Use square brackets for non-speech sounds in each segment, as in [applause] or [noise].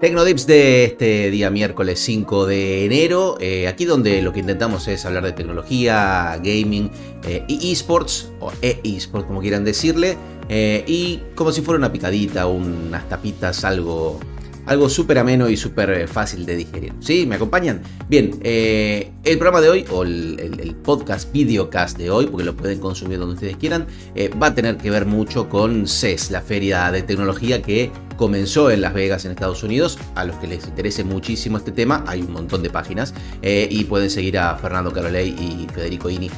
Tecnodips de este día miércoles 5 de enero, eh, aquí donde lo que intentamos es hablar de tecnología, gaming eh, y esports, o e-esports como quieran decirle, eh, y como si fuera una picadita, unas tapitas, algo algo súper ameno y súper eh, fácil de digerir. ¿Sí? ¿Me acompañan? Bien, eh, el programa de hoy, o el, podcast, videocast de hoy, porque lo pueden consumir donde ustedes quieran, eh, va a tener que ver mucho con CES, la feria de tecnología que comenzó en Las Vegas, en Estados Unidos. A los que les interese muchísimo este tema, hay un montón de páginas y pueden seguir a Fernando Carolei y Federico Ini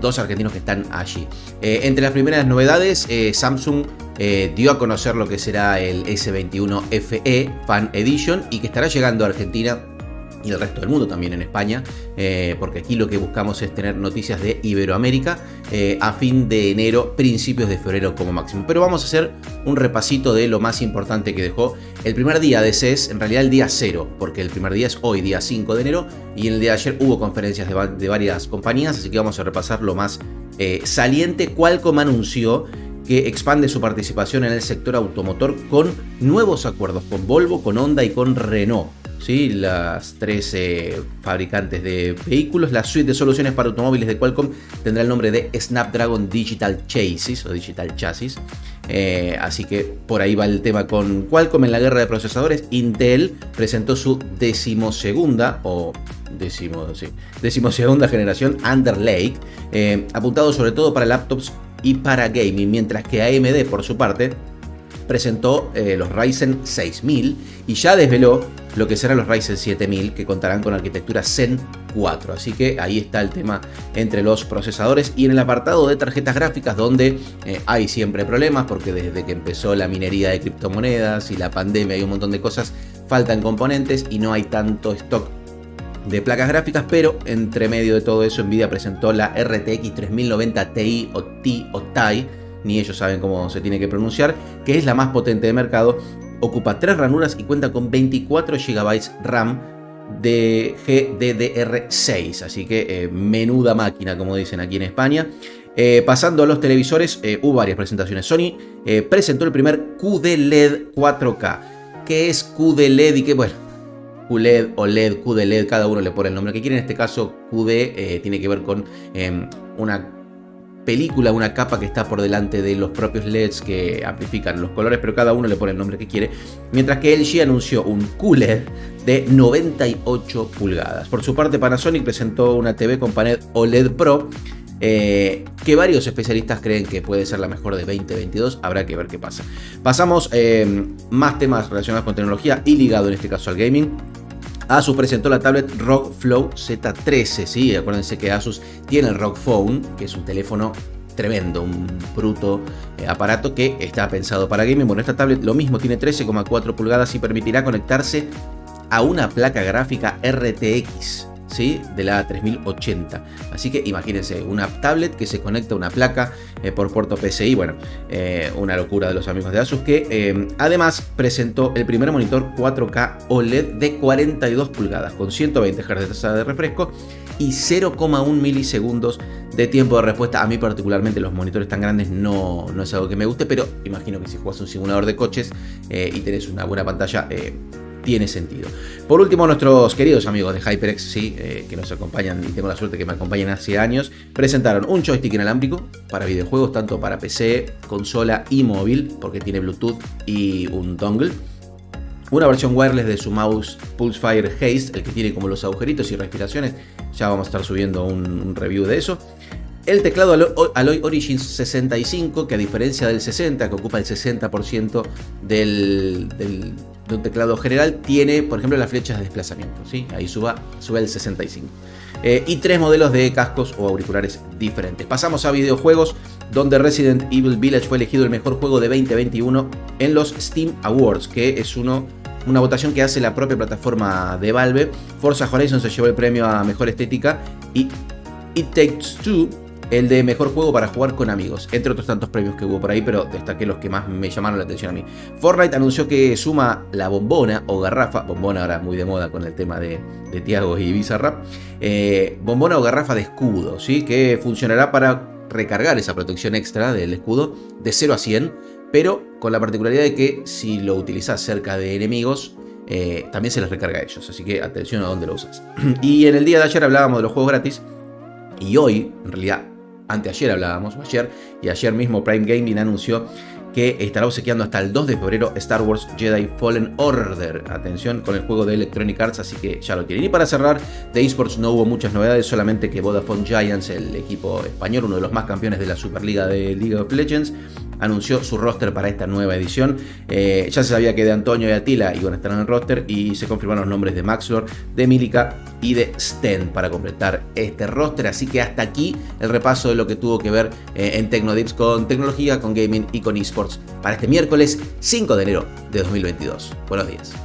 dos argentinos que están allí. Entre las primeras novedades, Samsung dio a conocer lo que será el S21 FE Fan Edition y que estará llegando a Argentina y el resto del mundo, también en España, eh, porque aquí lo que buscamos es tener noticias de Iberoamérica eh, a fin de enero, principios de febrero como máximo. Pero vamos a hacer un repasito de lo más importante que dejó el primer día de CES, en realidad el día cero, porque el primer día es hoy, día 5 de enero, y en el día de ayer hubo conferencias de, varias compañías, así que vamos a repasar lo más eh, saliente. Qualcomm anunció que expande su participación en el sector automotor con nuevos acuerdos con Volvo, con Honda y con Renault las tres fabricantes de vehículos. La suite de soluciones para automóviles de Qualcomm tendrá el nombre de Snapdragon Digital Chassis o Digital Chassis. Eh, así que por ahí va el tema con Qualcomm en la guerra de procesadores. Intel presentó su decimosegunda o decimo, sí, decimosegunda generación Under Lake, eh, apuntado sobre todo para laptops y para gaming, mientras que AMD por su parte presentó eh, los Ryzen 6000 y ya desveló lo que serán los Ryzen 7000 que contarán con arquitectura Zen 4. Así que ahí está el tema entre los procesadores y en el apartado de tarjetas gráficas donde eh, hay siempre problemas porque desde que empezó la minería de criptomonedas y la pandemia hay un montón de cosas, faltan componentes y no hay tanto stock de placas gráficas, pero entre medio de todo eso Nvidia presentó la RTX 3090 Ti o Ti o TI ni ellos saben cómo se tiene que pronunciar, que es la más potente de mercado, ocupa 3 ranuras y cuenta con 24 GB RAM de GDDR6, así que eh, menuda máquina, como dicen aquí en España. Eh, pasando a los televisores, eh, hubo varias presentaciones. Sony presentó el primer QD-LED 4K. ¿Qué es QD-LED y qué? Bueno, QLED, OLED, QD-LED, cada uno le pone el nombre que quiere. En este caso, QD tiene que ver con em, una película, una capa que está por delante de los propios LEDs que amplifican los colores, pero cada uno le pone el nombre que quiere. Mientras que LG anunció un QLED de 98 pulgadas. Por su parte, Panasonic presentó una TV con panel OLED Pro. Eh, que varios especialistas creen que puede ser la mejor de 2022, habrá que ver qué pasa. Pasamos eh, más temas relacionados con tecnología y ligado en este caso al gaming. Asus presentó la tablet ROG Flow Z13, ¿sí? Acuérdense que Asus tiene el ROG Phone, que es un teléfono tremendo, un bruto eh, aparato que está pensado para gaming. Bueno, esta tablet lo mismo, tiene 13,4 pulgadas y permitirá conectarse a una placa gráfica RTX de la 3080. Así que imagínense, una tablet que se conecta a una placa eh, por puerto PCI, bueno, eh, una locura de los amigos de Asus, que eh, además presentó el primer monitor 4K OLED de 42 pulgadas, con 120 Hz de refresco y 0,1 milisegundos de tiempo de respuesta. A mí particularmente los monitores tan grandes no, no es algo que me guste, pero imagino que si juegas un simulador de coches y tenés una buena pantalla, tiene sentido. Por último, nuestros queridos amigos de HyperX, sí, eh, que nos acompañan y tengo la suerte que me acompañan hace años, presentaron un joystick inalámbrico para videojuegos, tanto para PC, consola y móvil, porque tiene Bluetooth y un dongle. Una versión wireless de su mouse Pulsefire Haste, el que tiene como los agujeritos y respiraciones. Ya vamos a estar subiendo un, review de eso. El teclado Alloy Origins 65, que a diferencia del 60, que ocupa el 60% del, un teclado general tiene, por ejemplo, las flechas de desplazamiento. ¿sí? Ahí suba, sube el 65. Eh, y tres modelos de cascos o auriculares diferentes. Pasamos a videojuegos, donde Resident Evil Village fue elegido el mejor juego de 2021 en los Steam Awards, que es uno, una votación que hace la propia plataforma de Valve. Forza Horizon se llevó el premio a mejor estética y It Takes Two el de mejor juego para jugar con amigos, entre otros tantos premios que hubo por ahí, pero destaqué los que más me llamaron la atención a mí. Fortnite anunció que suma la bombona o garrafa, bombona ahora muy de moda con el tema de, de Tiago y Bizarrap, eh, bombona o garrafa de escudo, ¿sí? que funcionará para recargar esa protección extra del escudo de 0 a 100, pero con la particularidad de que si lo utilizas cerca de enemigos, eh, también se les recarga a ellos. Así que atención a dónde lo usas. [clears throat] y en el día de ayer hablábamos de los juegos gratis. Y hoy, en realidad, anteayer hablábamos, ayer, y ayer mismo Prime Gaming anunció que estará obsequiando hasta el 2 de febrero Star Wars Jedi Fallen Order. Atención con el juego de Electronic Arts, así que ya lo tienen. Y para cerrar, de esports no hubo muchas novedades, solamente que Vodafone Giants, el equipo español, uno de los más campeones de la Superliga de League of Legends, anunció su roster para esta nueva edición. Eh, ya se sabía que de Antonio y Atila iban a estar en el roster y se confirmaron los nombres de Maxlor, de Milica y de Sten para completar este roster. Así que hasta aquí el repaso de lo que tuvo que ver eh, en Tecnodips con tecnología, con gaming y con esports para este miércoles 5 de enero de 2022. Buenos días.